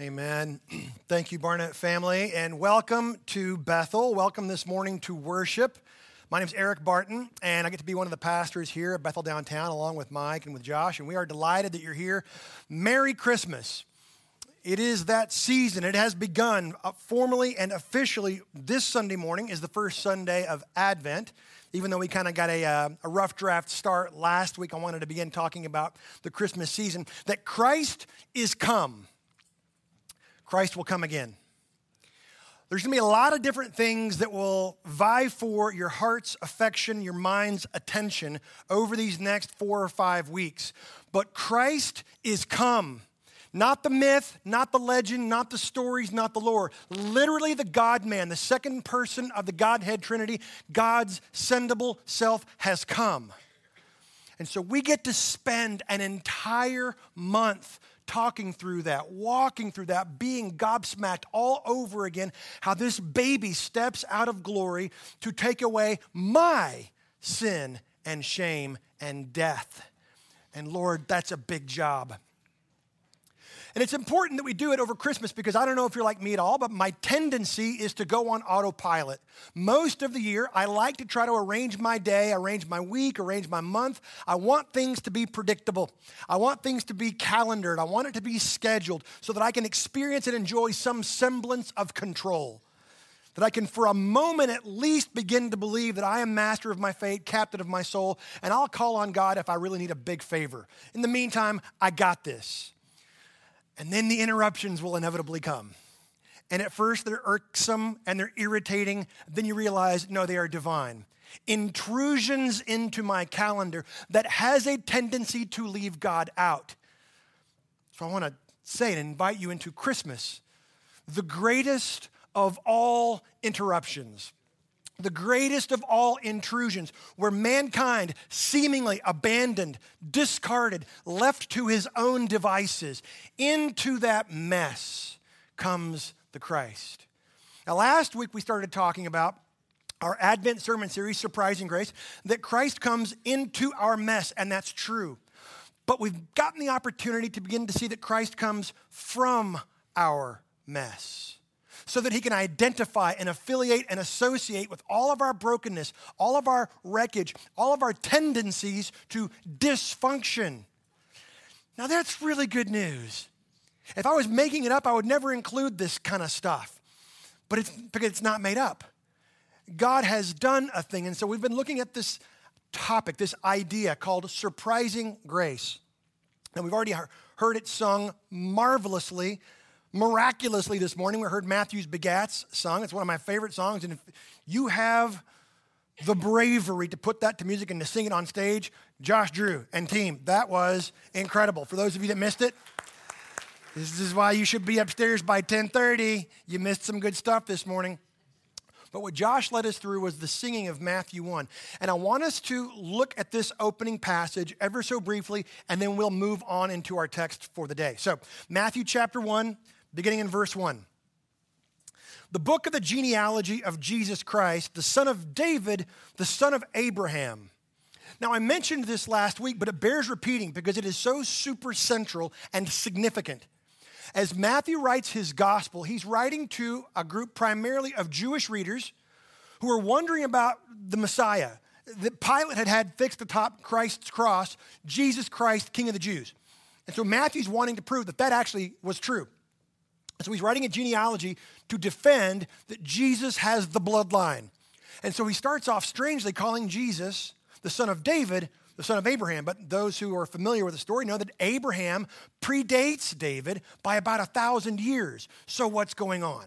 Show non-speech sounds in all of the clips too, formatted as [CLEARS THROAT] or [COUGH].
Amen. [CLEARS THROAT] Thank you, Barnett family, and welcome to Bethel. Welcome this morning to worship. My name is Eric Barton, and I get to be one of the pastors here at Bethel Downtown, along with Mike and with Josh, and we are delighted that you're here. Merry Christmas. It is that season. It has begun uh, formally and officially. This Sunday morning is the first Sunday of Advent. Even though we kind of got a, uh, a rough draft start last week, I wanted to begin talking about the Christmas season. That Christ is come Christ will come again. There's to be a lot of different things that will vie for your heart's affection, your mind's attention over these next four or five weeks. But Christ is come. Not the myth, not the legend, not the stories, not the lore. Literally, the God man, the second person of the Godhead Trinity, God's sendable self, has come. And so we get to spend an entire month talking through that, walking through that, being gobsmacked all over again, how this baby steps out of glory to take away my sin and shame and death. And Lord, that's a big job. And it's important that we do it over Christmas because I don't know if you're like me at all, but my tendency is to go on autopilot. Most of the year, I like to try to arrange my day, arrange my week, arrange my month. I want things to be predictable. I want things to be calendared. I want it to be scheduled so that I can experience and enjoy some semblance of control that I can, for a moment at least, begin to believe that I am master of my fate, captain of my soul, and I'll call on God if I really need a big favor. In the meantime, I got this. And then the interruptions will inevitably come. And at first they're irksome and they're irritating. Then you realize, no, they are divine. Intrusions into my calendar that has a tendency to leave God out. So I want to say and invite you into Christmas, the greatest of all interruptions the greatest of all intrusions, where mankind seemingly abandoned, discarded, left to his own devices, into that mess comes the Christ. Now, last week we started talking about our Advent sermon series, Surprising Grace, that Christ comes into our mess, and that's true. But we've gotten the opportunity to begin to see that Christ comes from our mess so that he can identify and affiliate and associate with all of our brokenness, all of our wreckage, all of our tendencies to dysfunction. Now, that's really good news. If I was making it up, I would never include this kind of stuff, but it's because it's not made up. God has done a thing. And so we've been looking at this topic, this idea called surprising grace. And we've already heard it sung marvelously Miraculously, this morning, we heard Matthew's Begats sung. It's one of my favorite songs. And if you have the bravery to put that to music and to sing it on stage, Josh Drew and team, that was incredible. For those of you that missed it, this is why you should be upstairs by 10:30. You missed some good stuff this morning. But what Josh led us through was the singing of Matthew 1. And I want us to look at this opening passage ever so briefly, and then we'll move on into our text for the day. So, Matthew chapter 1, beginning in verse 1. The book of the genealogy of Jesus Christ, the son of David, the son of Abraham. Now, I mentioned this last week, but it bears repeating because it is so super central and significant. As Matthew writes his gospel, he's writing to a group primarily of Jewish readers who are wondering about the Messiah. That Pilate had had fixed atop Christ's cross, Jesus Christ, King of the Jews. And so Matthew's wanting to prove that that actually was true. So he's writing a genealogy to defend that Jesus has the bloodline. And so he starts off strangely calling Jesus the son of David, the son of Abraham. But those who are familiar with the story know that Abraham predates David by about a thousand years. So what's going on?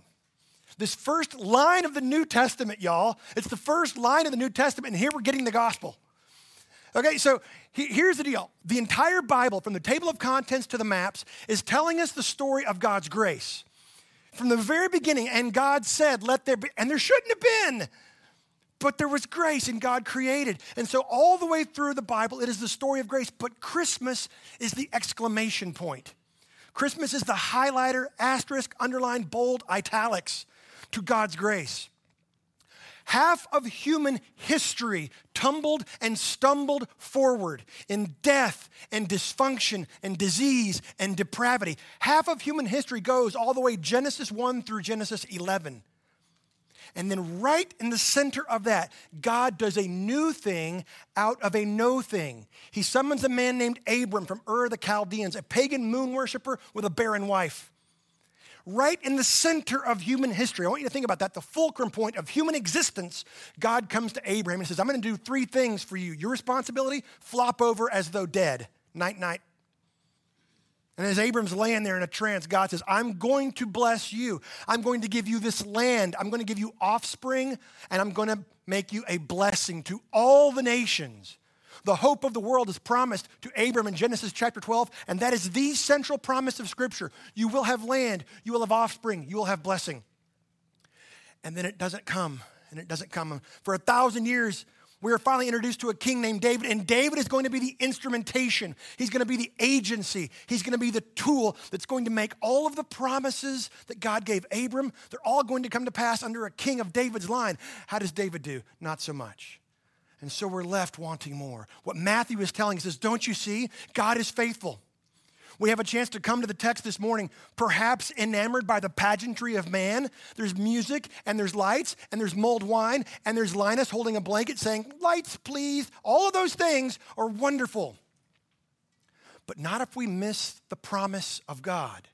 This first line of the New Testament, y'all, it's the first line of the New Testament, and here we're getting the gospel. Okay, so here's the deal the entire Bible, from the table of contents to the maps, is telling us the story of God's grace. From the very beginning, and God said, Let there be, and there shouldn't have been, but there was grace and God created. And so, all the way through the Bible, it is the story of grace, but Christmas is the exclamation point. Christmas is the highlighter, asterisk, underline, bold, italics to God's grace. Half of human history tumbled and stumbled forward in death and dysfunction and disease and depravity. Half of human history goes all the way Genesis 1 through Genesis 11. And then, right in the center of that, God does a new thing out of a no thing. He summons a man named Abram from Ur of the Chaldeans, a pagan moon worshiper with a barren wife. Right in the center of human history, I want you to think about that, the fulcrum point of human existence. God comes to Abraham and says, I'm going to do three things for you. Your responsibility, flop over as though dead. Night, night. And as Abram's laying there in a trance, God says, I'm going to bless you. I'm going to give you this land. I'm going to give you offspring, and I'm going to make you a blessing to all the nations. The hope of the world is promised to Abram in Genesis chapter 12, and that is the central promise of Scripture. You will have land, you will have offspring, you will have blessing. And then it doesn't come, and it doesn't come. For a thousand years, we are finally introduced to a king named David, and David is going to be the instrumentation. He's going to be the agency. He's going to be the tool that's going to make all of the promises that God gave Abram, they're all going to come to pass under a king of David's line. How does David do? Not so much. And so we're left wanting more. What Matthew is telling us is don't you see? God is faithful. We have a chance to come to the text this morning, perhaps enamored by the pageantry of man. There's music and there's lights and there's mulled wine and there's Linus holding a blanket saying, Lights, please. All of those things are wonderful. But not if we miss the promise of God.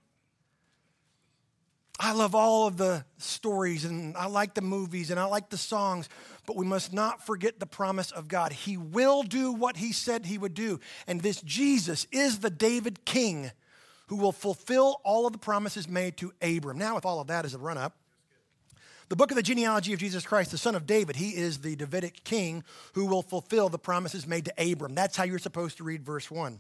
I love all of the stories and I like the movies and I like the songs, but we must not forget the promise of God. He will do what he said he would do. And this Jesus is the David king who will fulfill all of the promises made to Abram. Now, with all of that as a run up, the book of the genealogy of Jesus Christ, the son of David, he is the Davidic king who will fulfill the promises made to Abram. That's how you're supposed to read verse 1.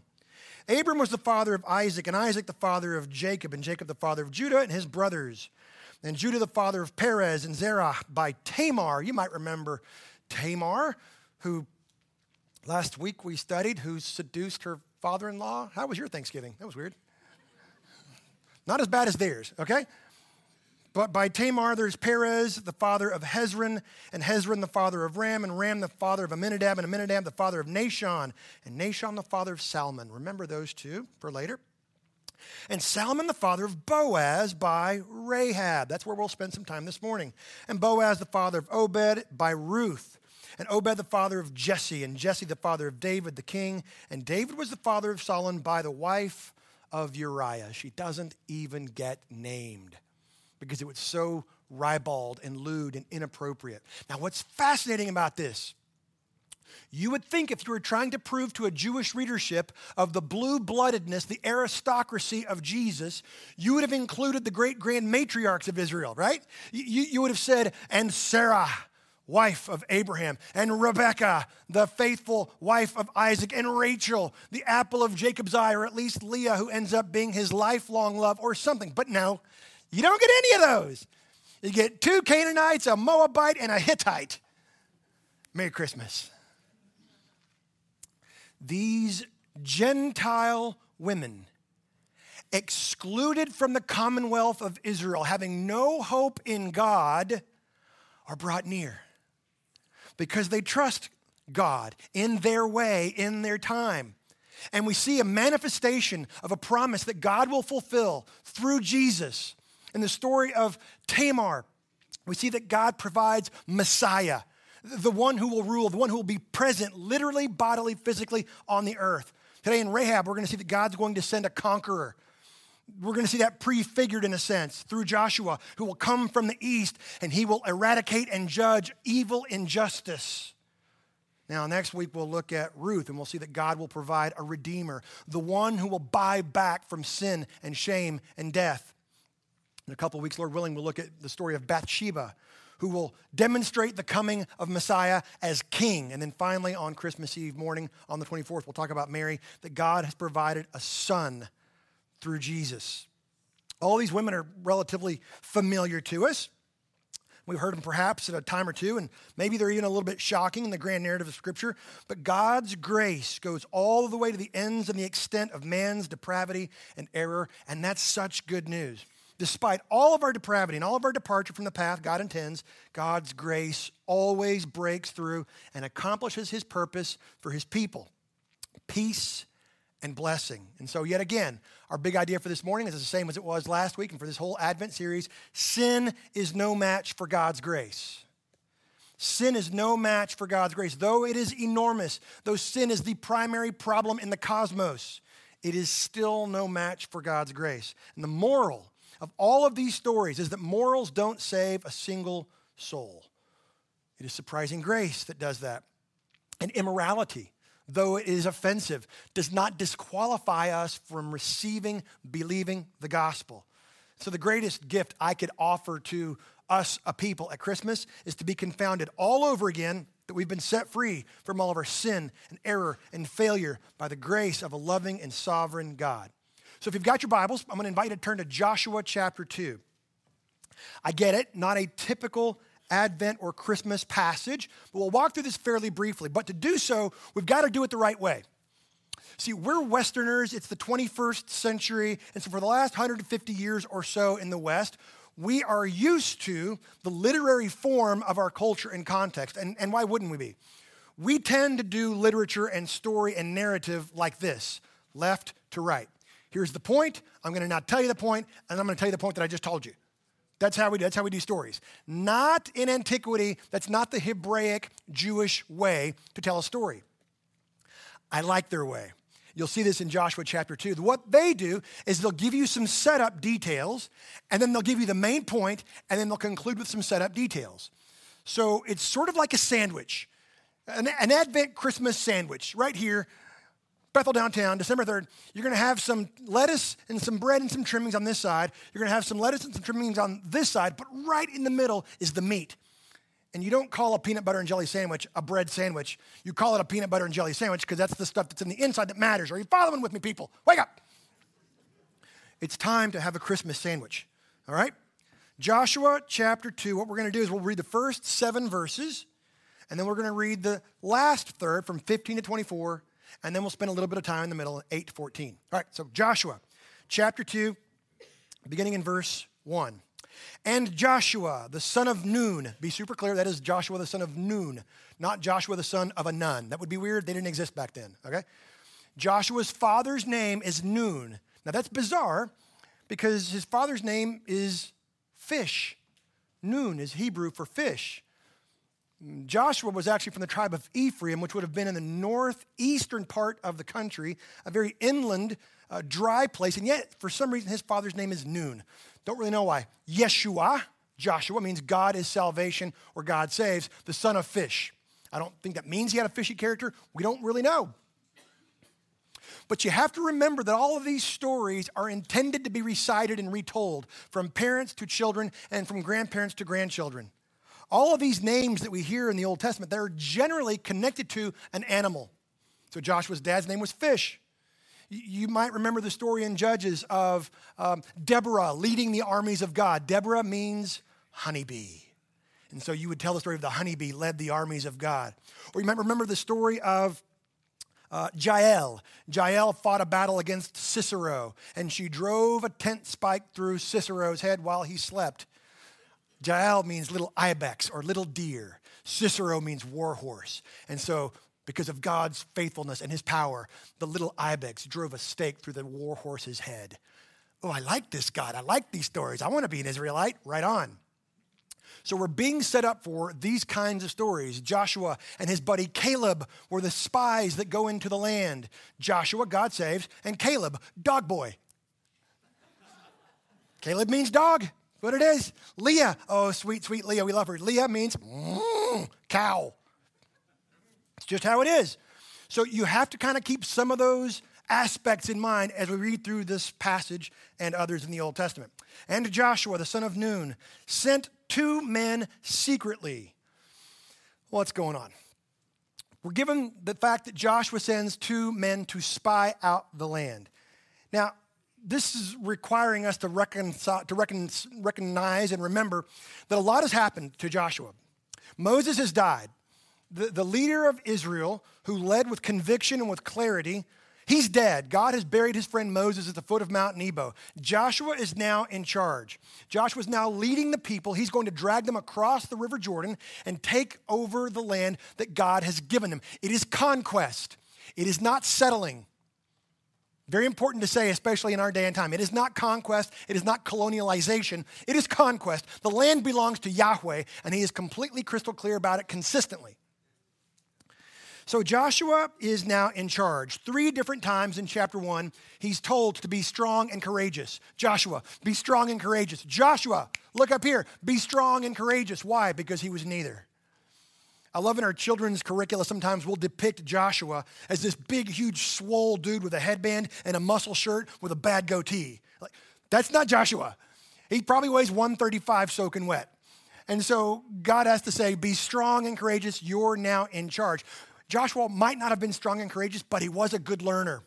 Abram was the father of Isaac, and Isaac the father of Jacob, and Jacob the father of Judah and his brothers. And Judah the father of Perez and Zerah by Tamar. You might remember Tamar, who last week we studied, who seduced her father in law. How was your Thanksgiving? That was weird. Not as bad as theirs, okay? But by Tamar, there's Perez, the father of Hezron, and Hezron, the father of Ram, and Ram, the father of Amminadab, and Amminadab, the father of Nahshon, and Nahshon, the father of Salmon. Remember those two for later. And Salmon, the father of Boaz, by Rahab. That's where we'll spend some time this morning. And Boaz, the father of Obed, by Ruth. And Obed, the father of Jesse, and Jesse, the father of David, the king. And David was the father of Solomon by the wife of Uriah. She doesn't even get named because it was so ribald and lewd and inappropriate. Now, what's fascinating about this? You would think if you were trying to prove to a Jewish readership of the blue bloodedness, the aristocracy of Jesus, you would have included the great grand matriarchs of Israel, right? You, you would have said, and Sarah, wife of Abraham, and Rebekah, the faithful wife of Isaac, and Rachel, the apple of Jacob's eye, or at least Leah, who ends up being his lifelong love, or something. But no, you don't get any of those. You get two Canaanites, a Moabite, and a Hittite. Merry Christmas. These Gentile women, excluded from the commonwealth of Israel, having no hope in God, are brought near because they trust God in their way, in their time. And we see a manifestation of a promise that God will fulfill through Jesus in the story of Tamar, we see that God provides Messiah, the one who will rule, the one who will be present literally, bodily, physically on the earth. Today in Rahab, we're going to see that God's going to send a conqueror. We're going to see that prefigured in a sense through Joshua, who will come from the east and he will eradicate and judge evil injustice. Now, next week we'll look at Ruth and we'll see that God will provide a redeemer, the one who will buy back from sin and shame and death. In a couple weeks, Lord willing, we'll look at the story of Bathsheba, who will demonstrate the coming of Messiah as king. And then finally, on Christmas Eve morning, on the 24th, we'll talk about Mary, that God has provided a son through Jesus. All these women are relatively familiar to us. We've heard them perhaps at a time or two, and maybe they're even a little bit shocking in the grand narrative of Scripture. But God's grace goes all the way to the ends and the extent of man's depravity and error, and that's such good news. Despite all of our depravity and all of our departure from the path God intends, God's grace always breaks through and accomplishes his purpose for his people peace and blessing. And so, yet again, our big idea for this morning is the same as it was last week and for this whole Advent series sin is no match for God's grace. Sin is no match for God's grace. Though it is enormous, though sin is the primary problem in the cosmos, it is still no match for God's grace. And the moral of all of these stories is that morals don't save a single soul. It is surprising grace that does that. And immorality, though it is offensive, does not disqualify us from receiving, believing the gospel. So, the greatest gift I could offer to us, a people, at Christmas is to be confounded all over again that we've been set free from all of our sin and error and failure by the grace of a loving and sovereign God. So if you've got your Bibles, I'm going to invite you to turn to Joshua chapter 2. I get it, not a typical Advent or Christmas passage, but we'll walk through this fairly briefly. But to do so, we've got to do it the right way. See, we're Westerners, it's the 21st century, and so for the last 150 years or so in the West, we are used to the literary form of our culture and context. And, and why wouldn't we be? We tend to do literature and story and narrative like this left to right. Here's the point. I'm going to now tell you the point, and I'm going to tell you the point that I just told you. That's how we do, that's how we do stories. Not in antiquity, that's not the Hebraic Jewish way to tell a story. I like their way. You'll see this in Joshua chapter 2. What they do is they'll give you some setup details, and then they'll give you the main point, and then they'll conclude with some setup details. So it's sort of like a sandwich, an, an Advent Christmas sandwich right here, Bethel downtown, December 3rd. You're going to have some lettuce and some bread and some trimmings on this side. You're going to have some lettuce and some trimmings on this side, but right in the middle is the meat. And you don't call a peanut butter and jelly sandwich a bread sandwich. You call it a peanut butter and jelly sandwich because that's the stuff that's in the inside that matters. Are you following with me, people? Wake up. It's time to have a Christmas sandwich, all right? Joshua chapter 2, what we're going to do is we'll read the first seven verses, and then we're going to read the last third from 15 to 24, and then we'll spend a little bit of time in the middle, 8 to 14. All right, so Joshua chapter 2, beginning in verse 1. And Joshua, the son of Nun, be super clear, that is Joshua, the son of Nun, not Joshua, the son of a nun. That would be weird. They didn't exist back then, okay? Joshua's father's name is Nun. Now that's bizarre because his father's name is fish. Nun is Hebrew for fish. Joshua was actually from the tribe of Ephraim, which would have been in the northeastern part of the country, a very inland, uh, dry place, and yet for some reason his father's name is Nun. Don't really know why. Yeshua, Joshua, means God is salvation or God saves, the son of fish. I don't think that means he had a fishy character. We don't really know. But you have to remember that all of these stories are intended to be recited and retold from parents to children and from grandparents to grandchildren. All of these names that we hear in the Old Testament, they're generally connected to an animal. So Joshua's dad's name was Fish. You might remember the story in Judges of um, Deborah leading the armies of God. Deborah means honeybee. And so you would tell the story of the honeybee led the armies of God. Or you might remember the story of uh, Jael. Jael fought a battle against Sisera, and she drove a tent spike through Sisera's head while he slept. Jael means little ibex or little deer. Sisera means war horse. And so because of God's faithfulness and his power, the little ibex drove a stake through the war horse's head. Oh, I like this God. I like these stories. I want to be an Israelite. Right on. So we're being set up for these kinds of stories. Joshua and his buddy Caleb were the spies that go into the land. Joshua, God saves, and Caleb, dog boy. Caleb means dog. What it is. Leah, oh, sweet, sweet Leah, we love her. Leah means mm, cow. It's just how it is. So you have to kind of keep some of those aspects in mind as we read through this passage and others in the Old Testament. And Joshua, the son of Nun, sent two men secretly. What's going on? We're given the fact that Joshua sends two men to spy out the land. Now, this is requiring us to, reconcile, to reckon, recognize and remember that a lot has happened to Joshua. Moses has died the, the leader of Israel, who led with conviction and with clarity, He's dead. God has buried his friend Moses at the foot of Mount Nebo. Joshua is now in charge. Joshua is now leading the people. He's going to drag them across the River Jordan and take over the land that God has given them. It is conquest, it is not settling. Very important to say, especially in our day and time. It is not conquest, it is not colonialization, it is conquest. The land belongs to Yahweh, and he is completely crystal clear about it consistently. So Joshua is now in charge. Three different times in chapter one, he's told to be strong and courageous. Joshua, be strong and courageous. Joshua, look up here, be strong and courageous. Why? Because he was neither. I love in our children's curricula, sometimes we'll depict Joshua as this big, huge, swole dude with a headband and a muscle shirt with a bad goatee. Like, that's not Joshua. He probably weighs 135 soaking wet. And so God has to say, Be strong and courageous. You're now in charge. Joshua might not have been strong and courageous, but he was a good learner.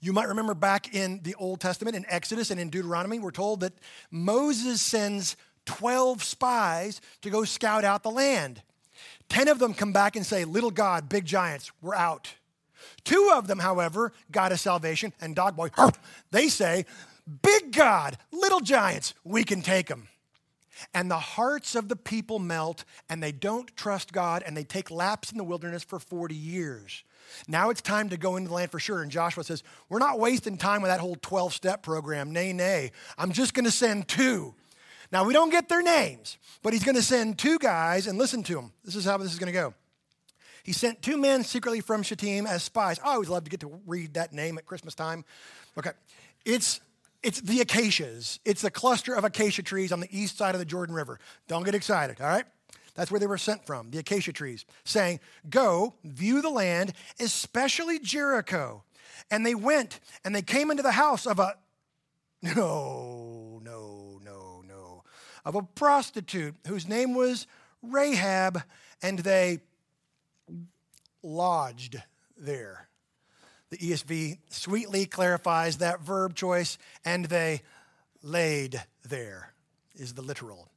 You might remember back in the Old Testament, in Exodus and in Deuteronomy, we're told that Moses sends 12 spies to go scout out the land. 10 of them come back and say, Little God, big giants, we're out. Two of them, however, God of salvation and dog boy, they say, Big God, little giants, we can take them. And the hearts of the people melt, and they don't trust God, and they take laps in the wilderness for 40 years. Now it's time to go into the land for sure. And Joshua says, We're not wasting time with that whole 12 step program. Nay, nay. I'm just going to send two. Now, we don't get their names, but he's going to send two guys and listen to them. This is how this is going to go. He sent two men secretly from Shittim as spies. I always love to get to read that name at Christmas time. Okay. It's it's the acacias. It's a cluster of acacia trees on the east side of the Jordan River. Don't get excited, all right? That's where they were sent from, the acacia trees, saying, Go, view the land, especially Jericho. And they went and they came into the house of a, [LAUGHS] no, no, of a prostitute whose name was Rahab, and they lodged there. The ESV sweetly clarifies that verb choice, and they laid there, is the literal.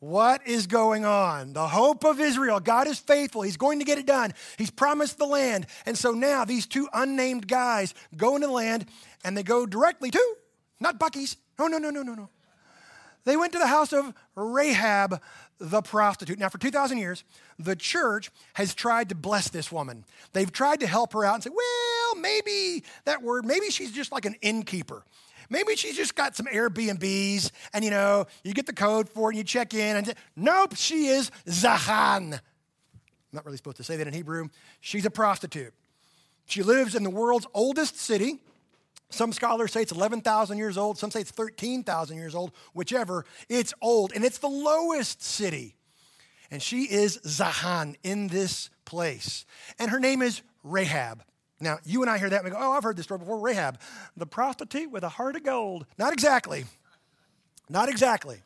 What is going on? The hope of Israel. God is faithful. He's going to get it done. He's promised the land. And so now these two unnamed guys go into the land and they go directly to, not Buc-ee's. No, no, no, no, no, no. They went to the house of Rahab the prostitute. Now, for 2,000 years, the church has tried to bless this woman. They've tried to help her out and say, well, maybe that word, maybe she's just like an innkeeper. Maybe she's just got some Airbnbs and, you know, you get the code for it and you check in and, nope, she is Zahan. I'm not really supposed to say that in Hebrew. She's a prostitute. She lives in the world's oldest city. Some scholars say it's 11,000 years old. Some say it's 13,000 years old. Whichever, it's old. And it's the lowest city. And she is Zahan in this place. And her name is Rahab. Now, you and I hear that and we go, oh, I've heard this story before. Rahab, the prostitute with a heart of gold. Not exactly. Not exactly.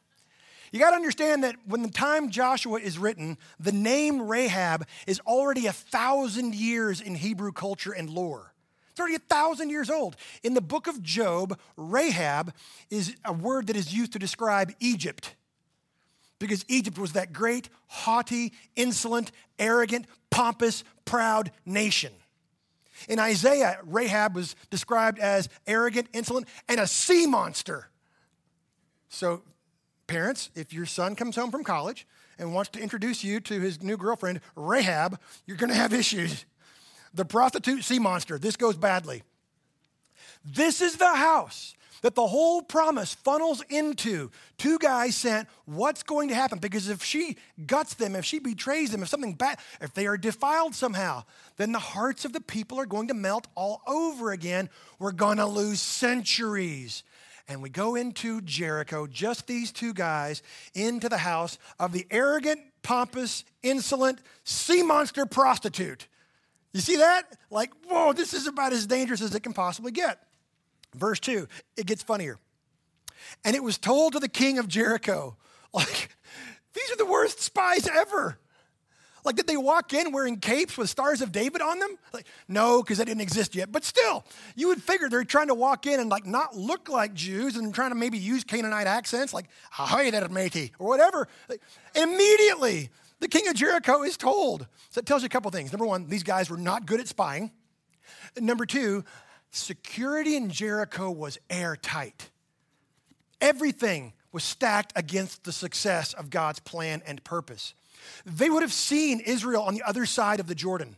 You got to understand that when the time Joshua is written, the name Rahab is already a thousand years in Hebrew culture and lore. It's already a thousand years old. In the book of Job, Rahab is a word that is used to describe Egypt because Egypt was that great, haughty, insolent, arrogant, pompous, proud nation. In Isaiah, Rahab was described as arrogant, insolent, and a sea monster. So, parents, if your son comes home from college and wants to introduce you to his new girlfriend, Rahab, you're going to have issues. The prostitute sea monster, this goes badly. This is the house that the whole promise funnels into. Two guys sent, what's going to happen? Because if she guts them, if she betrays them, if something bad, if they are defiled somehow, then the hearts of the people are going to melt all over again. We're going to lose centuries. And we go into Jericho, just these two guys, into the house of the arrogant, pompous, insolent sea monster prostitute. You see that? Like, whoa, this is about as dangerous as it can possibly get. Verse 2, it gets funnier. And it was told to the king of Jericho, [LAUGHS] like, these are the worst spies ever. Like, did they walk in wearing capes with stars of David on them? Like, no, because that didn't exist yet. But still, you would figure they're trying to walk in and like not look like Jews and trying to maybe use Canaanite accents, like "Ahoy there, matey," or whatever. Like, immediately, the king of Jericho is told. So it tells you a couple things. Number one, these guys were not good at spying. Number two, security in Jericho was airtight. Everything was stacked against the success of God's plan and purpose. They would have seen Israel on the other side of the Jordan.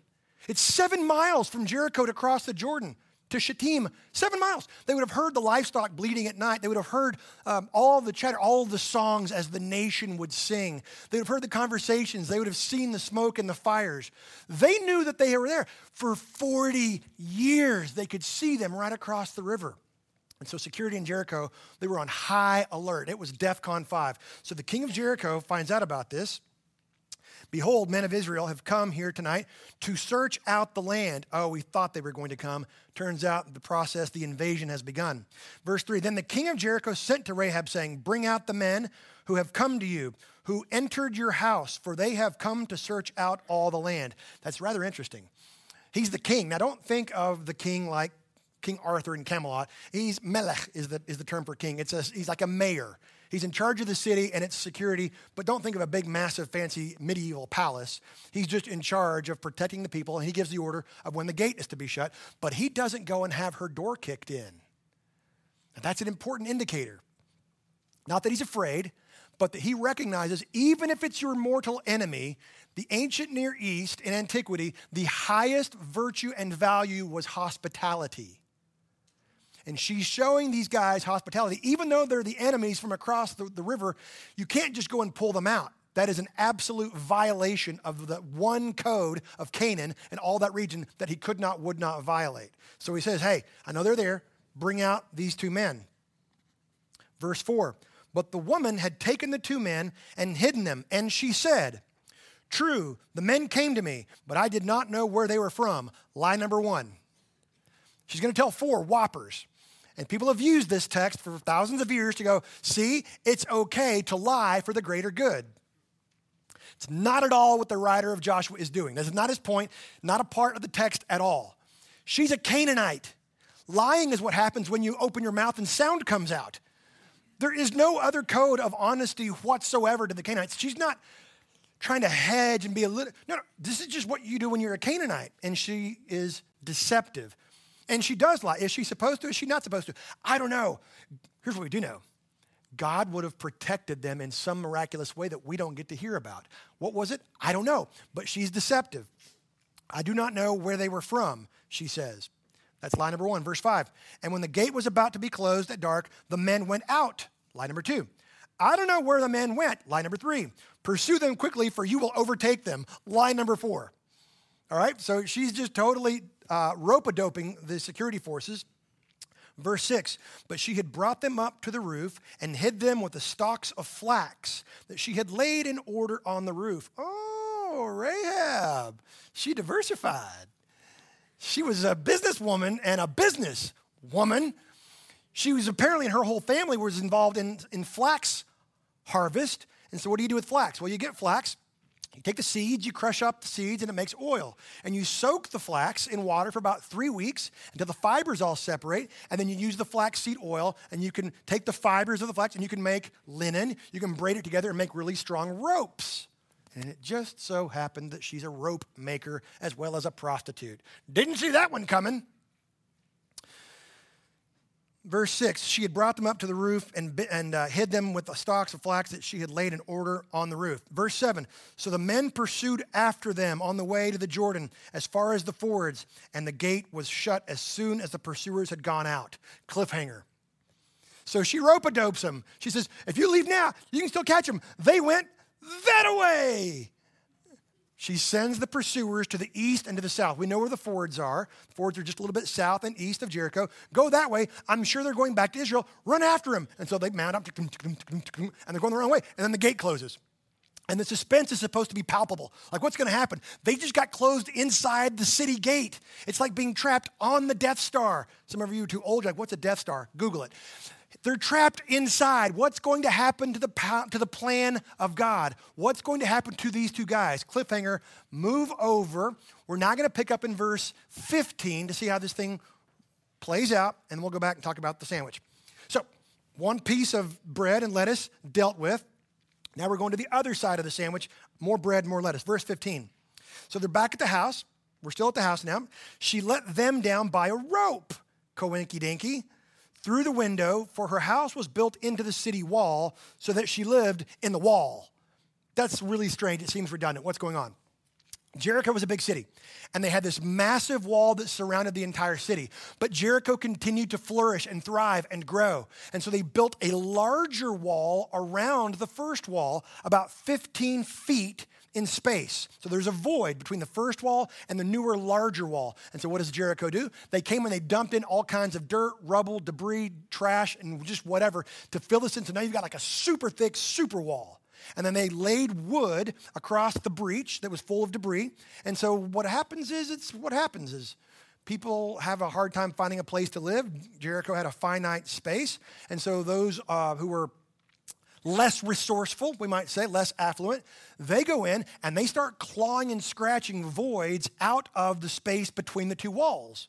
It's seven miles from Jericho to cross the Jordan to Shittim, seven miles. They would have heard the livestock bleating at night. They would have heard um, all the chatter, all the songs as the nation would sing. They would have heard the conversations. They would have seen the smoke and the fires. They knew that they were there. For 40 years, they could see them right across the river. And so, security in Jericho, they were on high alert. It was DEFCON 5. So, the king of Jericho finds out about this. Behold, men of Israel have come here tonight to search out the land. Oh, we thought they were going to come. Turns out the process, the invasion has begun. Verse 3 Then the king of Jericho sent to Rahab, saying, Bring out the men who have come to you, who entered your house, for they have come to search out all the land. That's rather interesting. He's the king. Now, don't think of the king like King Arthur in Camelot. He's melech is the, is the term for king. It's a, he's like a mayor. He's in charge of the city and its security, but don't think of a big, massive, fancy medieval palace. He's just in charge of protecting the people, and he gives the order of when the gate is to be shut, but he doesn't go and have her door kicked in. And that's an important indicator. Not that he's afraid, but that he recognizes even if it's your mortal enemy, the ancient Near East in antiquity, the highest virtue and value was hospitality. And she's showing these guys hospitality. Even though they're the enemies from across the, the river, you can't just go and pull them out. That is an absolute violation of the one code of Canaan and all that region that he could not, would not violate. So he says, Hey, I know they're there. Bring out these two men. Verse 4 But the woman had taken the two men and hidden them, and she said, True, the men came to me, but I did not know where they were from. Lie number one. She's going to tell four whoppers. And people have used this text for thousands of years to go, see, it's okay to lie for the greater good. It's not at all what the writer of Joshua is doing. This is not his point, not a part of the text at all. She's a Canaanite. Lying is what happens when you open your mouth and sound comes out. There is no other code of honesty whatsoever to the Canaanites. She's not trying to hedge and be a little, no, no, this is just what you do when you're a Canaanite. And she is deceptive. And she does lie. Is she supposed to? Is she not supposed to? I don't know. Here's what we do know God would have protected them in some miraculous way that we don't get to hear about. What was it? I don't know. But she's deceptive. I do not know where they were from, she says. That's line number one, verse five. And when the gate was about to be closed at dark, the men went out. Line number two. I don't know where the men went. Line number three. Pursue them quickly, for you will overtake them. Line number four. All right, so she's just totally uh, rope doping the security forces. Verse 6 But she had brought them up to the roof and hid them with the stalks of flax that she had laid in order on the roof. Oh, Rahab, she diversified. She was a businesswoman and a business woman. She was apparently, and her whole family was involved in, in flax harvest. And so, what do you do with flax? Well, you get flax, you take the seeds, you crush up the seeds, and it makes oil. And you soak the flax in water for about three weeks until the fibers all separate. And then you use the flaxseed oil, and you can take the fibers of the flax and you can make linen. You can braid it together and make really strong ropes. And it just so happened that she's a rope maker as well as a prostitute. Didn't see that one coming. Verse 6 She had brought them up to the roof and, and uh, hid them with the stalks of flax that she had laid in order on the roof. Verse 7 So the men pursued after them on the way to the Jordan as far as the fords, and the gate was shut as soon as the pursuers had gone out. Cliffhanger. So she rope a dopes them. She says, If you leave now, you can still catch them. They went that away. She sends the pursuers to the east and to the south. We know where the fords are. The fords are just a little bit south and east of Jericho. Go that way. I'm sure they're going back to Israel. Run after them. And so they mount up, and they're going the wrong way. And then the gate closes. And the suspense is supposed to be palpable. Like, what's going to happen? They just got closed inside the city gate. It's like being trapped on the Death Star. Some of you are too old, like, what's a Death Star? Google it. They're trapped inside. What's going to happen to the, to the plan of God? What's going to happen to these two guys? Cliffhanger, move over. We're now going to pick up in verse 15 to see how this thing plays out, and we'll go back and talk about the sandwich. So, one piece of bread and lettuce dealt with. Now we're going to the other side of the sandwich more bread, more lettuce. Verse 15. So they're back at the house. we're still at the house now. She let them down by a rope, coinky dinky, through the window, for her house was built into the city wall so that she lived in the wall. That's really strange. It seems redundant. What's going on? Jericho was a big city, and they had this massive wall that surrounded the entire city. But Jericho continued to flourish and thrive and grow. And so they built a larger wall around the first wall, about 15 feet in space. So there's a void between the first wall and the newer, larger wall. And so what does Jericho do? They came and they dumped in all kinds of dirt, rubble, debris, trash, and just whatever to fill this in. So now you've got like a super thick, super wall. And then they laid wood across the breach that was full of debris. And so what happens is, it's what happens is people have a hard time finding a place to live. Jericho had a finite space. And so those uh, who were less resourceful, we might say, less affluent, they go in and they start clawing and scratching voids out of the space between the two walls.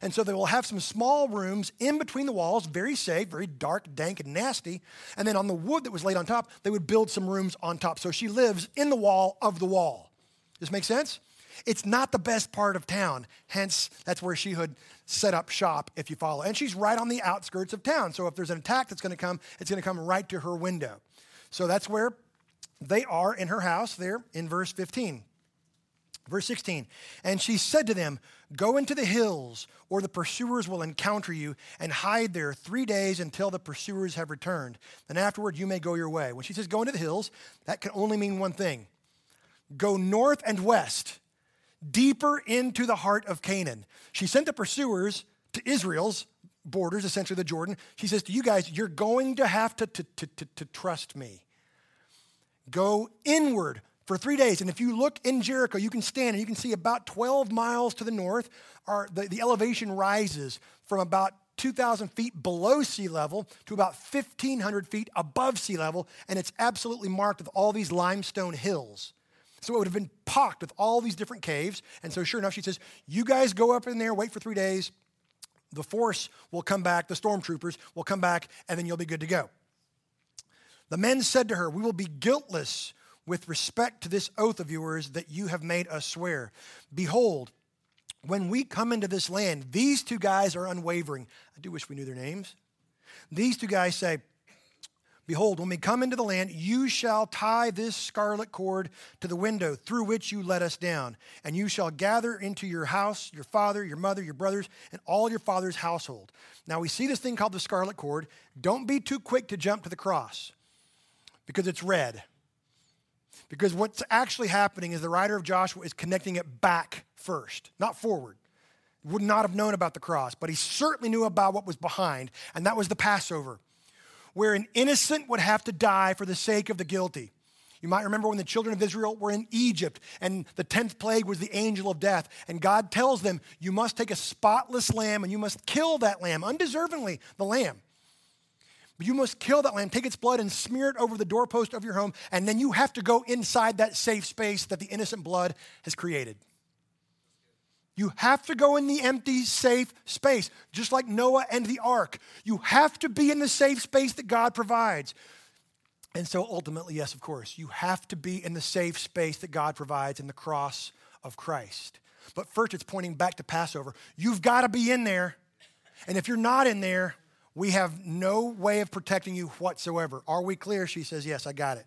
And so they will have some small rooms in between the walls, very safe, very dark, dank, and nasty. And then on the wood that was laid on top, they would build some rooms on top. So she lives in the wall of the wall. Does this make sense? It's not the best part of town. Hence, that's where she would set up shop, if you follow. And she's right on the outskirts of town. So if there's an attack that's going to come, it's going to come right to her window. So that's where they are in her house there in verse 15. Verse 16, and she said to them, Go into the hills, or the pursuers will encounter you, and hide there three days until the pursuers have returned. Then afterward you may go your way. When she says go into the hills, that can only mean one thing go north and west, deeper into the heart of Canaan. She sent the pursuers to Israel's borders, essentially the Jordan. She says to you guys, You're going to have to, to, to, to, to trust me. Go inward for three days. And if you look in Jericho, you can stand and you can see about 12 miles to the north, our, the, the elevation rises from about 2,000 feet below sea level to about 1,500 feet above sea level, and it's absolutely marked with all these limestone hills. So it would have been pocked with all these different caves. And so, sure enough, she says, You guys go up in there, wait for three days. The force will come back, the stormtroopers will come back, and then you'll be good to go. The men said to her, We will be guiltless with respect to this oath of yours that you have made us swear. Behold, when we come into this land, these two guys are unwavering. I do wish we knew their names. These two guys say, Behold, when we come into the land, you shall tie this scarlet cord to the window through which you let us down, and you shall gather into your house your father, your mother, your brothers, and all your father's household. Now we see this thing called the scarlet cord. Don't be too quick to jump to the cross because it's red. Because what's actually happening is the writer of Joshua is connecting it back first, not forward. Would not have known about the cross, but he certainly knew about what was behind, and that was the Passover, where an innocent would have to die for the sake of the guilty. You might remember when the children of Israel were in Egypt and the 10th plague was the angel of death. And God tells them, You must take a spotless lamb and you must kill that lamb, undeservingly, the lamb. But you must kill that lamb, take its blood, and smear it over the doorpost of your home, and then you have to go inside that safe space that the innocent blood has created. You have to go in the empty, safe space, just like Noah and the ark. You have to be in the safe space that God provides. And so ultimately, yes, of course, you have to be in the safe space that God provides in the cross of Christ. But first, it's pointing back to Passover. You've got to be in there. And if you're not in there, we have no way of protecting you whatsoever. Are we clear? She says, Yes, I got it.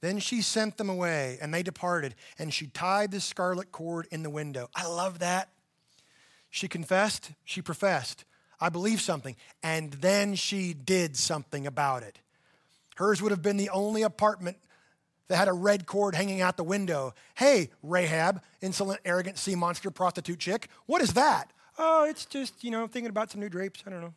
Then she sent them away, and they departed, and she tied the scarlet cord in the window. I love that. She confessed, she professed, I believe something, and then she did something about it. Hers would have been the only apartment that had a red cord hanging out the window. Hey, Rahab, insolent, arrogant sea monster prostitute chick, what is that? Oh, it's just, you know, thinking about some new drapes. I don't know.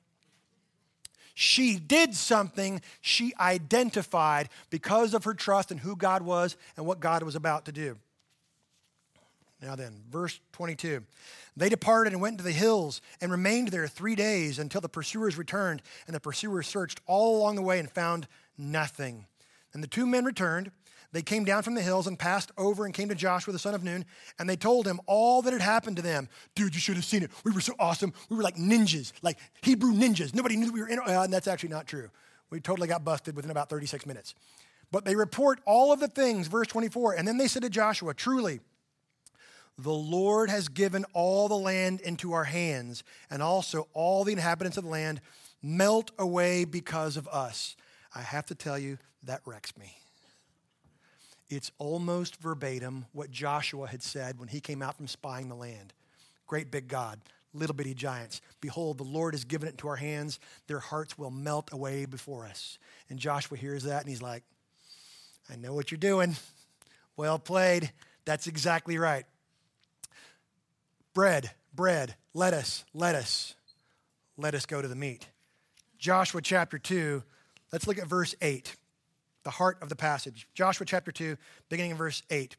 She did something she identified because of her trust in who God was and what God was about to do. Now then, verse 22. They departed and went into the hills and remained there three days until the pursuers returned, and the pursuers searched all along the way and found nothing. And the two men returned. They came down from the hills and passed over and came to Joshua the son of Nun, and they told him all that had happened to them. Dude, you should have seen it. We were so awesome. We were like ninjas, like Hebrew ninjas. Nobody knew we were in. Uh, and that's actually not true. We totally got busted within about 36 minutes. But they report all of the things, verse 24. And then they said to Joshua, Truly, the Lord has given all the land into our hands, and also all the inhabitants of the land melt away because of us. I have to tell you, that wrecks me. It's almost verbatim what Joshua had said when he came out from spying the land. Great big God, little bitty giants. Behold, the Lord has given it into our hands. Their hearts will melt away before us. And Joshua hears that and he's like, I know what you're doing. Well played. That's exactly right. Bread, bread, lettuce, lettuce. Let us go to the meat. Joshua chapter 2, let's look at verse 8, the heart of the passage. Joshua chapter 2, beginning in verse 8.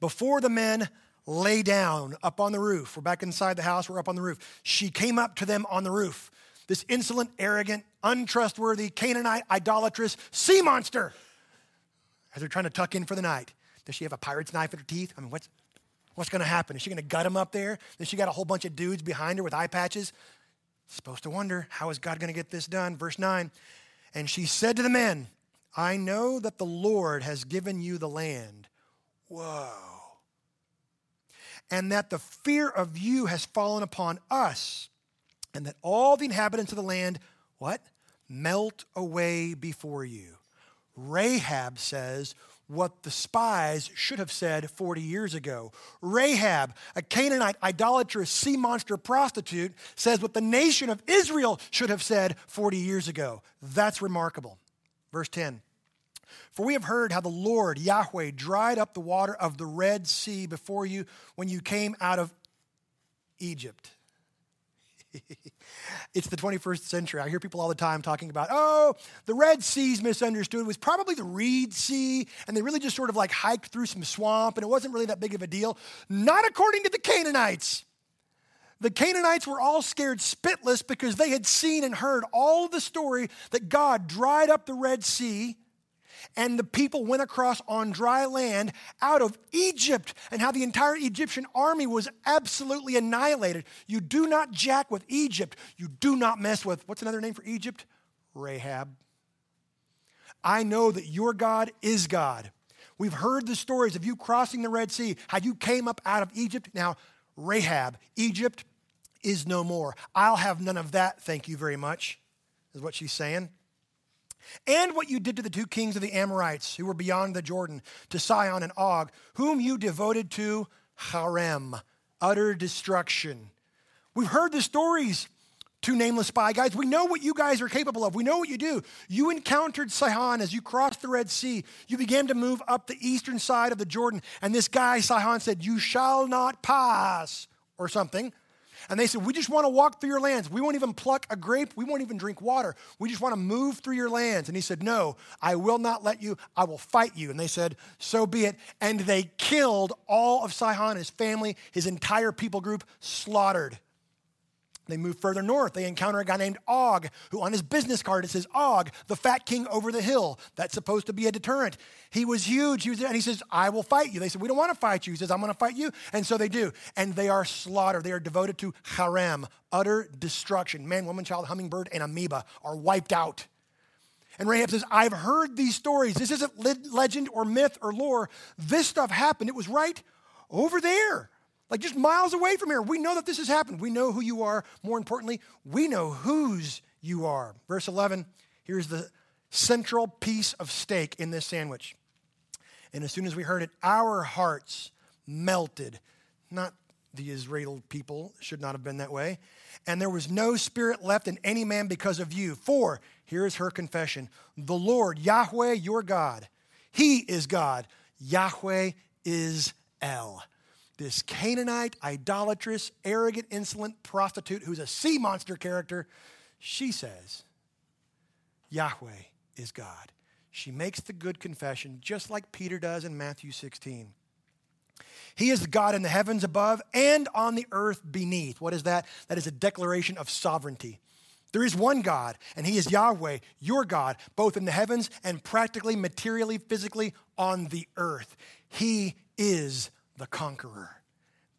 Before the men lay down up on the roof, we're back inside the house, we're up on the roof. She came up to them on the roof. This insolent, arrogant, untrustworthy, Canaanite, idolatrous sea monster. As they're trying to tuck in for the night. Does she have a pirate's knife in her teeth? I mean, what's, What's going to happen? Is she going to gut him up there? Then she got a whole bunch of dudes behind her with eye patches. Supposed to wonder, how is God going to get this done? Verse 9. And she said to the men, I know that the Lord has given you the land. Whoa. And that the fear of you has fallen upon us, and that all the inhabitants of the land, what? Melt away before you. Rahab says, what the spies should have said 40 years ago. Rahab, a Canaanite idolatrous sea monster prostitute, says what the nation of Israel should have said 40 years ago. That's remarkable. Verse 10 For we have heard how the Lord, Yahweh, dried up the water of the Red Sea before you when you came out of Egypt. [LAUGHS] it's the 21st century. I hear people all the time talking about, oh, the Red Sea's misunderstood. It was probably the Reed Sea, and they really just sort of like hiked through some swamp, and it wasn't really that big of a deal. Not according to the Canaanites. The Canaanites were all scared spitless because they had seen and heard all the story that God dried up the Red Sea and the people went across on dry land out of Egypt, and how the entire Egyptian army was absolutely annihilated. You do not jack with Egypt. You do not mess with, what's another name for Egypt? Rahab. I know that your God is God. We've heard the stories of you crossing the Red Sea, how you came up out of Egypt. Now, Rahab, Egypt is no more. I'll have none of that, thank you very much, is what she's saying and what you did to the two kings of the Amorites who were beyond the Jordan, to Sihon and Og, whom you devoted to herem, utter destruction. We've heard the stories, two nameless spy guys. We know what you guys are capable of. We know what you do. You encountered Sihon as you crossed the Red Sea. You began to move up the eastern side of the Jordan, and this guy, Sihon, said, You shall not pass, or something. And they said, We just want to walk through your lands. We won't even pluck a grape. We won't even drink water. We just want to move through your lands. And he said, No, I will not let you. I will fight you. And they said, So be it. And they killed all of Sihon, his family, his entire people group, slaughtered. They move further north. They encounter a guy named Og, who on his business card it says, Og, the fat king over the hill. That's supposed to be a deterrent. He was huge. He was, and he says, I will fight you. They said, We don't want to fight you. He says, I'm going to fight you. And so they do. And they are slaughtered. They are devoted to herem, utter destruction. Man, woman, child, hummingbird, and amoeba are wiped out. And Rahab says, I've heard these stories. This isn't legend or myth or lore. This stuff happened. It was right over there like just miles away from here. We know that this has happened. We know who you are. More importantly, we know whose you are. Verse 11, here's the central piece of steak in this sandwich. And as soon as we heard it, our hearts melted. Not the Israel people, should not have been that way. And there was no spirit left in any man because of you. For, here is her confession the Lord, Yahweh, your God, He is God. Yahweh is El this Canaanite, idolatrous, arrogant, insolent prostitute who's a sea monster character, she says, Yahweh is God. She makes the good confession just like Peter does in Matthew 16. He is the God in the heavens above and on the earth beneath. What is that? That is a declaration of sovereignty. There is one God, and He is Yahweh, your God, both in the heavens and practically, materially, physically on the earth. He is the conqueror.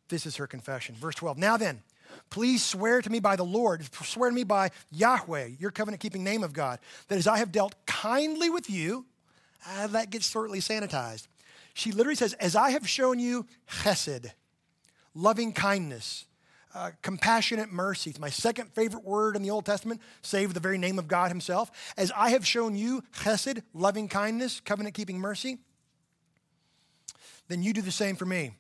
This is her confession. Verse 12. Now then, please swear to me by the Lord, swear to me by Yahweh, your covenant keeping name of God, that as I have dealt kindly with you, uh, that gets shortly sanitized. She literally says, As I have shown you chesed, loving kindness, uh, compassionate mercy. It's my second favorite word in the Old Testament, save the very name of God Himself. As I have shown you chesed, loving kindness, covenant keeping mercy, then you do the same for me.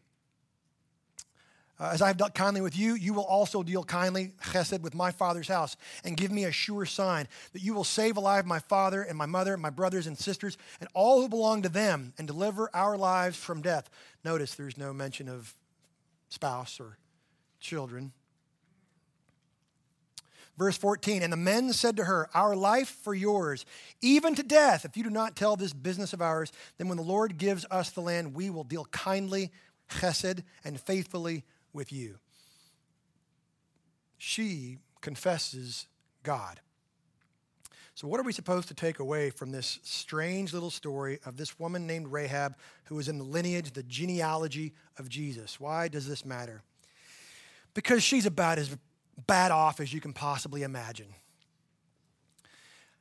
Uh, as I have dealt kindly with you, you will also deal kindly, chesed, with my father's house, and give me a sure sign that you will save alive my father and my mother, my brothers and sisters, and all who belong to them, and deliver our lives from death. Notice there's no mention of spouse or children. Verse 14, and the men said to her, Our life for yours, even to death. If you do not tell this business of ours, then when the Lord gives us the land, we will deal kindly, chesed, and faithfully with you. She confesses God. So, what are we supposed to take away from this strange little story of this woman named Rahab who is in the lineage, the genealogy of Jesus? Why does this matter? Because she's about as bad off as you can possibly imagine.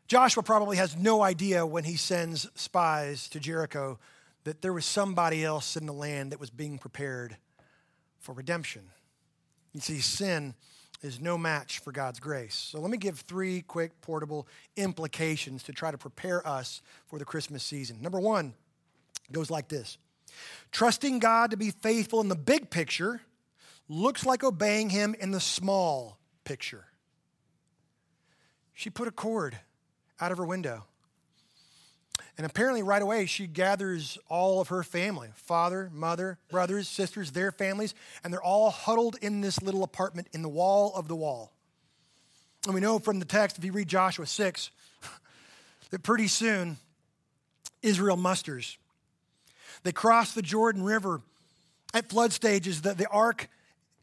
Joshua probably has no idea when he sends spies to Jericho that there was somebody else in the land that was being prepared for redemption. You see, sin is no match for God's grace. So let me give three quick portable implications to try to prepare us for the Christmas season. Number one goes like this Trusting God to be faithful in the big picture looks like obeying Him in the small picture. She put a cord out of her window. And apparently, right away, she gathers all of her family father, mother, brothers, sisters, their families, and they're all huddled in this little apartment in the wall of the wall. And we know from the text, if you read Joshua 6, [LAUGHS] that pretty soon Israel musters. They cross the Jordan River at flood stages. The, the ark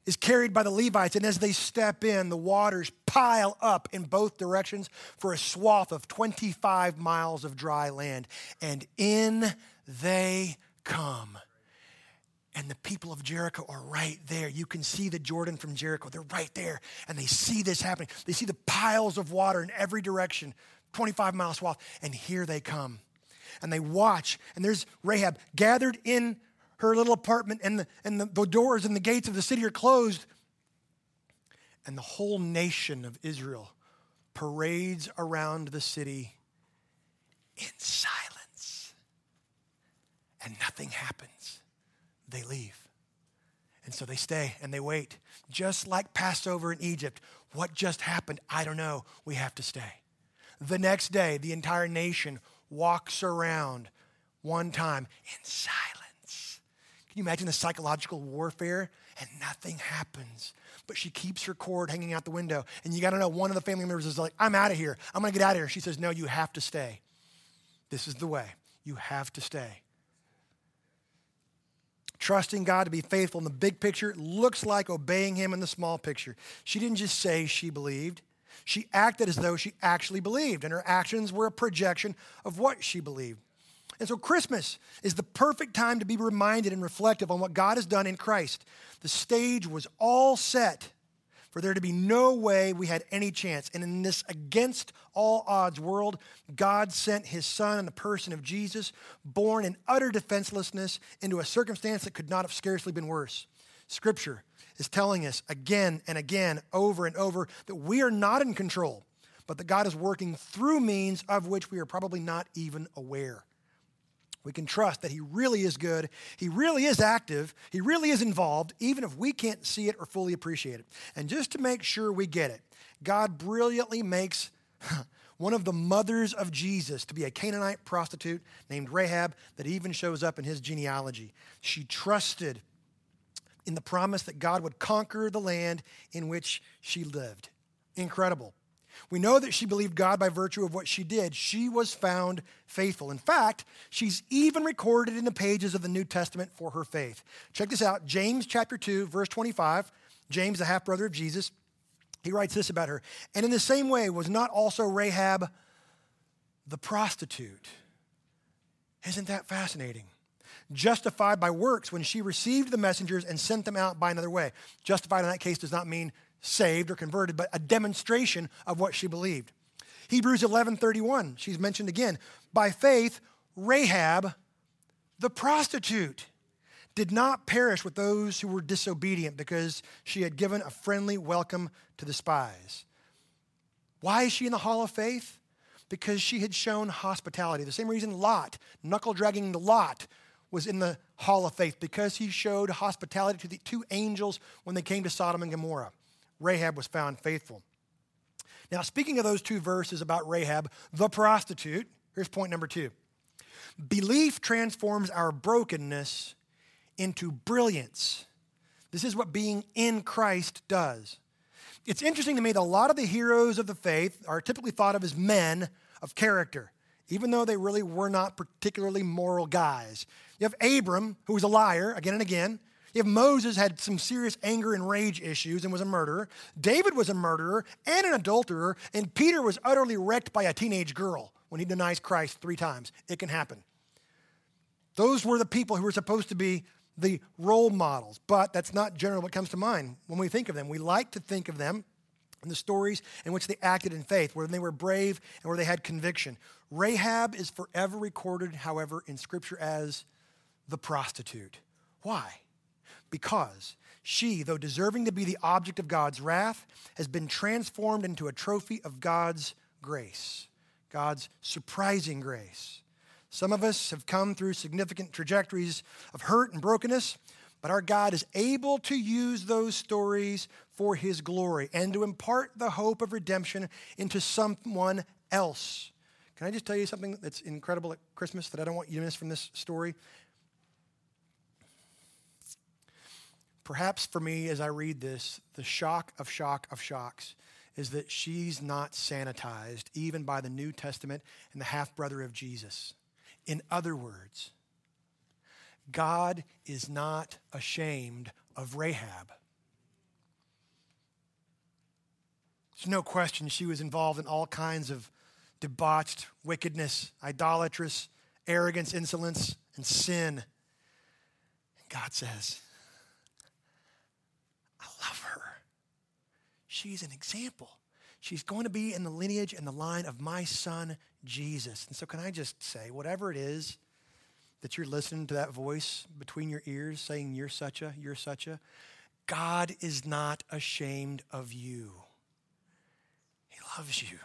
is carried by the Levites, and as they step in, the waters pile up in both directions for a swath of 25 miles of dry land. And in they come. And the people of Jericho are right there. You can see the Jordan from Jericho. They're right there. And they see this happening. They see the piles of water in every direction, 25 mile swath. And here they come. And they watch. And there's Rahab gathered in her little apartment and, the, and the, the doors and the gates of the city are closed. And the whole nation of Israel parades around the city in silence. And nothing happens. They leave. And so they stay and they wait. Just like Passover in Egypt. What just happened? I don't know. We have to stay. The next day, the entire nation walks around one time in silence you imagine the psychological warfare? And nothing happens. But she keeps her cord hanging out the window. And you got to know, one of the family members is like, I'm out of here. I'm going to get out of here. She says, No, you have to stay. This is the way. You have to stay. Trusting God to be faithful in the big picture looks like obeying Him in the small picture. She didn't just say she believed, she acted as though she actually believed, and her actions were a projection of what she believed. And so Christmas is the perfect time to be reminded and reflective on what God has done in Christ. The stage was all set for there to be no way we had any chance. And in this against all odds world, God sent his son in the person of Jesus, born in utter defenselessness into a circumstance that could not have scarcely been worse. Scripture is telling us again and again, over and over, that we are not in control, but that God is working through means of which we are probably not even aware. We can trust that He really is good, He really is active, He really is involved, even if we can't see it or fully appreciate it. And just to make sure we get it, God brilliantly makes [LAUGHS] one of the mothers of Jesus to be a Canaanite prostitute named Rahab that even shows up in his genealogy. She trusted in the promise that God would conquer the land in which she lived. Incredible. We know that she believed God by virtue of what she did. She was found faithful. In fact, she's even recorded in the pages of the New Testament for her faith. Check this out James chapter 2, verse 25. James, the half brother of Jesus, he writes this about her. And in the same way, was not also Rahab the prostitute? Isn't that fascinating? Justified by works when she received the messengers and sent them out by another way. Justified in that case does not mean saved or converted, but a demonstration of what she believed. Hebrews 11:31, she's mentioned again. By faith, Rahab, the prostitute, did not perish with those who were disobedient because she had given a friendly welcome to the spies. Why is she in the hall of faith? Because she had shown hospitality. The same reason Lot, knuckle dragging the Lot, was in the hall of faith because he showed hospitality to the two angels when they came to Sodom and Gomorrah. Rahab was found faithful. Now, speaking of those two verses about Rahab, the prostitute, here's point number two belief transforms our brokenness into brilliance. This is what being in Christ does. It's interesting to me that a lot of the heroes of the faith are typically thought of as men of character, even though they really were not particularly moral guys. You have Abram, who was a liar again and again. If Moses had some serious anger and rage issues and was a murderer, David was a murderer and an adulterer, and Peter was utterly wrecked by a teenage girl when he denies Christ three times. It can happen. Those were the people who were supposed to be the role models, but that's not generally what comes to mind when we think of them. We like to think of them in the stories in which they acted in faith, where they were brave and where they had conviction. Rahab is forever recorded, however, in Scripture as the prostitute. Why? Because she, though deserving to be the object of God's wrath, has been transformed into a trophy of God's grace, God's surprising grace. Some of us have come through significant trajectories of hurt and brokenness, but our God is able to use those stories for his glory and to impart the hope of redemption into someone else. Can I just tell you something that's incredible at Christmas that I don't want you to miss from this story? Perhaps for me, as I read this, the shock of shock of shocks is that she's not sanitized even by the New Testament and the half brother of Jesus. In other words, God is not ashamed of Rahab. There's no question she was involved in all kinds of debauched wickedness, idolatrous, arrogance, insolence, and sin. And God says, love her. She's an example. She's going to be in the lineage and the line of my son, Jesus. And so, can I just say, whatever it is that you're listening to that voice between your ears saying, You're such a, you're such a, God is not ashamed of you. He loves you.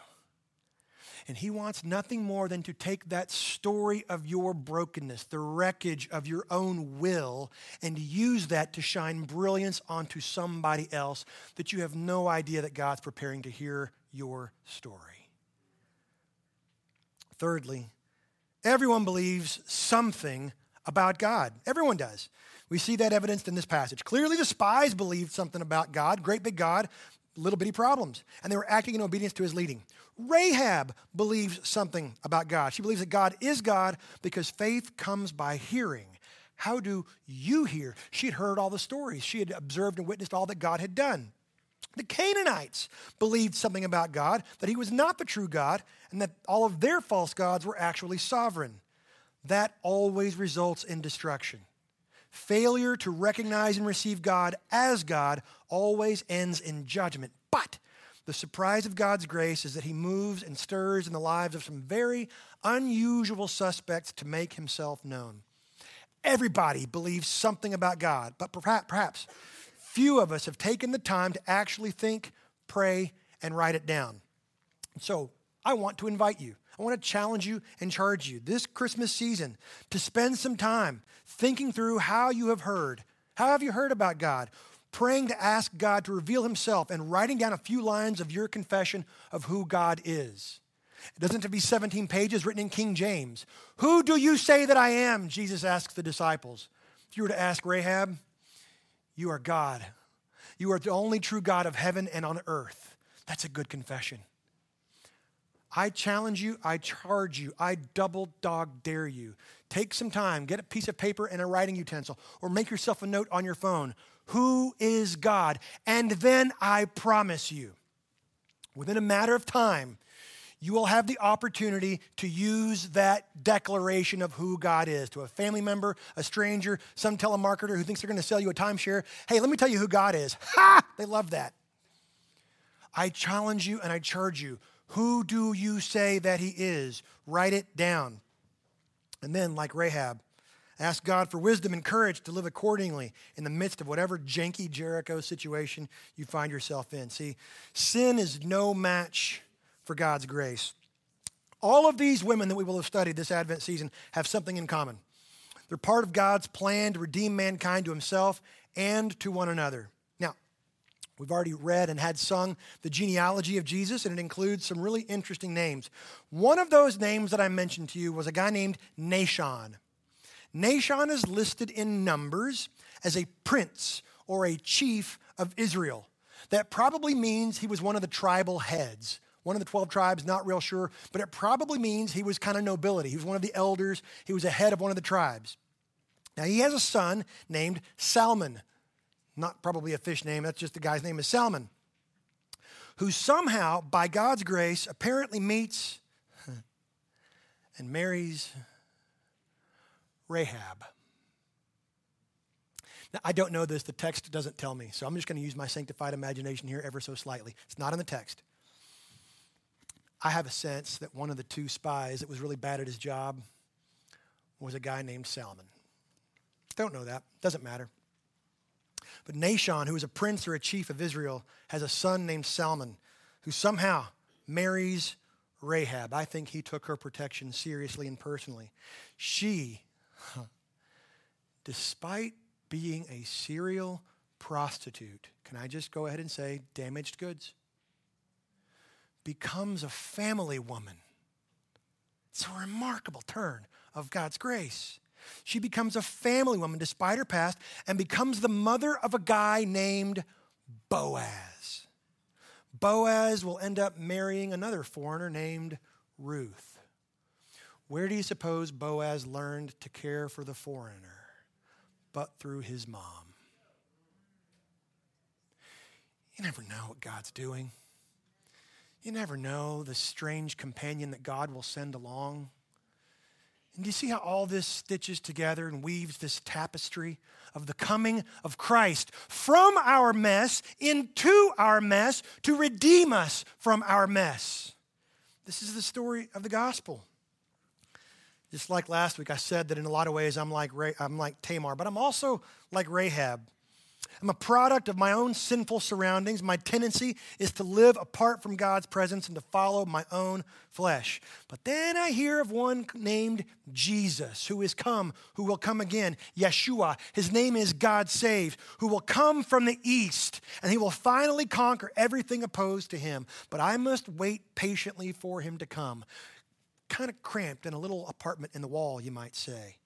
And he wants nothing more than to take that story of your brokenness, the wreckage of your own will, and use that to shine brilliance onto somebody else that you have no idea that God's preparing to hear your story. Thirdly, everyone believes something about God. Everyone does. We see that evidenced in this passage. Clearly, the spies believed something about God, great big God, little bitty problems, and they were acting in obedience to his leading. Rahab believes something about God. She believes that God is God because faith comes by hearing. How do you hear? She had heard all the stories, she had observed and witnessed all that God had done. The Canaanites believed something about God, that he was not the true God, and that all of their false gods were actually sovereign. That always results in destruction. Failure to recognize and receive God as God always ends in judgment. But the surprise of God's grace is that He moves and stirs in the lives of some very unusual suspects to make Himself known. Everybody believes something about God, but perhaps few of us have taken the time to actually think, pray, and write it down. So I want to invite you. I want to challenge you and charge you this Christmas season to spend some time thinking through how you have heard. How have you heard about God? praying to ask God to reveal himself and writing down a few lines of your confession of who God is. It doesn't have to be 17 pages written in King James. Who do you say that I am? Jesus asks the disciples. If you were to ask Rahab, you are God. You are the only true God of heaven and on earth. That's a good confession. I challenge you, I charge you, I double dog dare you. Take some time, get a piece of paper and a writing utensil, or make yourself a note on your phone. Who is God? And then I promise you, within a matter of time, you will have the opportunity to use that declaration of who God is to a family member, a stranger, some telemarketer who thinks they're going to sell you a timeshare. Hey, let me tell you who God is. Ha! They love that. I challenge you and I charge you. Who do you say that he is? Write it down. And then, like Rahab, ask God for wisdom and courage to live accordingly in the midst of whatever janky Jericho situation you find yourself in. See, sin is no match for God's grace. All of these women that we will have studied this Advent season have something in common. They're part of God's plan to redeem mankind to himself and to one another. We've already read and had sung the genealogy of Jesus, and it includes some really interesting names. One of those names that I mentioned to you was a guy named Nahshon. Nahshon is listed in Numbers as a prince or a chief of Israel. That probably means he was one of the tribal heads one of the 12 tribes, not real sure, but it probably means he was kind of nobility. He was one of the elders, he was a head of one of the tribes. Now, he has a son named Salmon. Not probably a fish name, that's just the guy's name is Salmon, who somehow, by God's grace, apparently meets [LAUGHS] and marries Rahab. Now, I don't know this, the text doesn't tell me, so I'm just going to use my sanctified imagination here ever so slightly. It's not in the text. I have a sense that one of the two spies that was really bad at his job was a guy named Salmon. Don't know that. Doesn't matter. But Nahshon, who is a prince or a chief of Israel, has a son named Salmon who somehow marries Rahab. I think he took her protection seriously and personally. She, [LAUGHS] despite being a serial prostitute, can I just go ahead and say damaged goods? becomes a family woman. It's a remarkable turn of God's grace. She becomes a family woman despite her past and becomes the mother of a guy named Boaz. Boaz will end up marrying another foreigner named Ruth. Where do you suppose Boaz learned to care for the foreigner? But through his mom. You never know what God's doing. You never know the strange companion that God will send along. And do you see how all this stitches together and weaves this tapestry of the coming of Christ from our mess into our mess to redeem us from our mess? This is the story of the gospel. Just like last week, I said that in a lot of ways I'm like, I'm like Tamar, but I'm also like Rahab. I'm a product of my own sinful surroundings. My tendency is to live apart from God's presence and to follow my own flesh. But then I hear of one named Jesus who is come, who will come again, Yeshua. His name is God saved, who will come from the east, and he will finally conquer everything opposed to him. But I must wait patiently for him to come. Kind of cramped in a little apartment in the wall, you might say.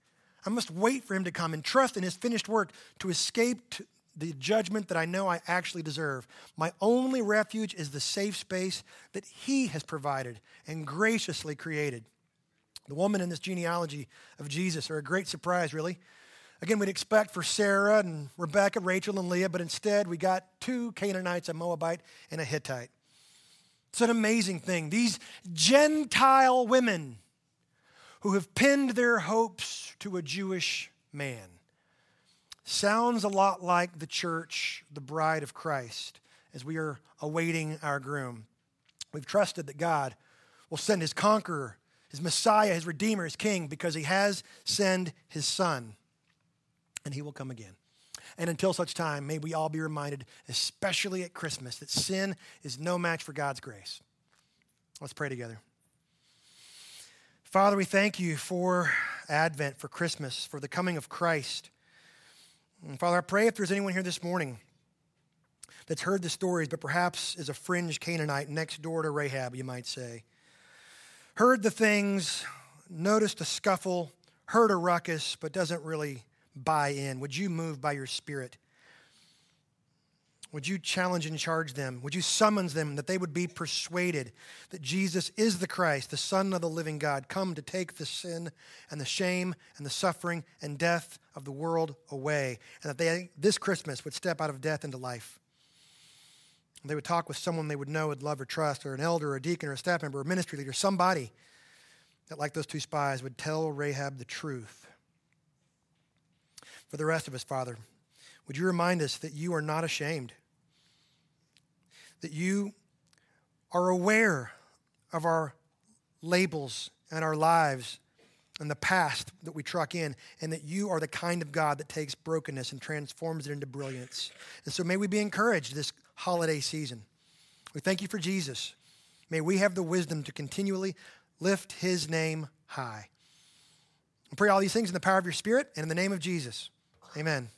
I must wait for him to come and trust in his finished work to escape the judgment that I know I actually deserve. My only refuge is the safe space that He has provided and graciously created. The woman in this genealogy of Jesus are a great surprise, really. Again, we'd expect for Sarah and Rebecca, Rachel, and Leah, but instead we got two Canaanites, a Moabite, and a Hittite. It's an amazing thing. These Gentile women who have pinned their hopes to a Jewish man sounds a lot like the church, the bride of Christ, as we are awaiting our groom. We've trusted that God will send his conqueror, his Messiah, his Redeemer, his King, because he has sent his Son, and he will come again. And until such time, may we all be reminded, especially at Christmas, that sin is no match for God's grace. Let's pray together. Father, we thank you for Advent, for Christmas, for the coming of Christ. And Father, I pray if there's anyone here this morning that's heard the stories, but perhaps is a fringe Canaanite next door to Rahab, you might say, heard the things, noticed a scuffle, heard a ruckus, but doesn't really buy in. Would you move by your spirit? Would you challenge and charge them? Would you summons them that they would be persuaded that Jesus is the Christ, the Son of the living God, come to take the sin and the shame and the suffering and death of the world away, and that they this Christmas would step out of death into life? They would talk with someone they would know, would love or trust, or an elder, or a deacon, or a staff member, or a ministry leader, somebody that, like those two spies, would tell Rahab the truth. For the rest of us, Father, would you remind us that you are not ashamed? That you are aware of our labels and our lives and the past that we truck in, and that you are the kind of God that takes brokenness and transforms it into brilliance. And so may we be encouraged this holiday season. We thank you for Jesus. May we have the wisdom to continually lift his name high. I pray all these things in the power of your Spirit and in the name of Jesus. Amen.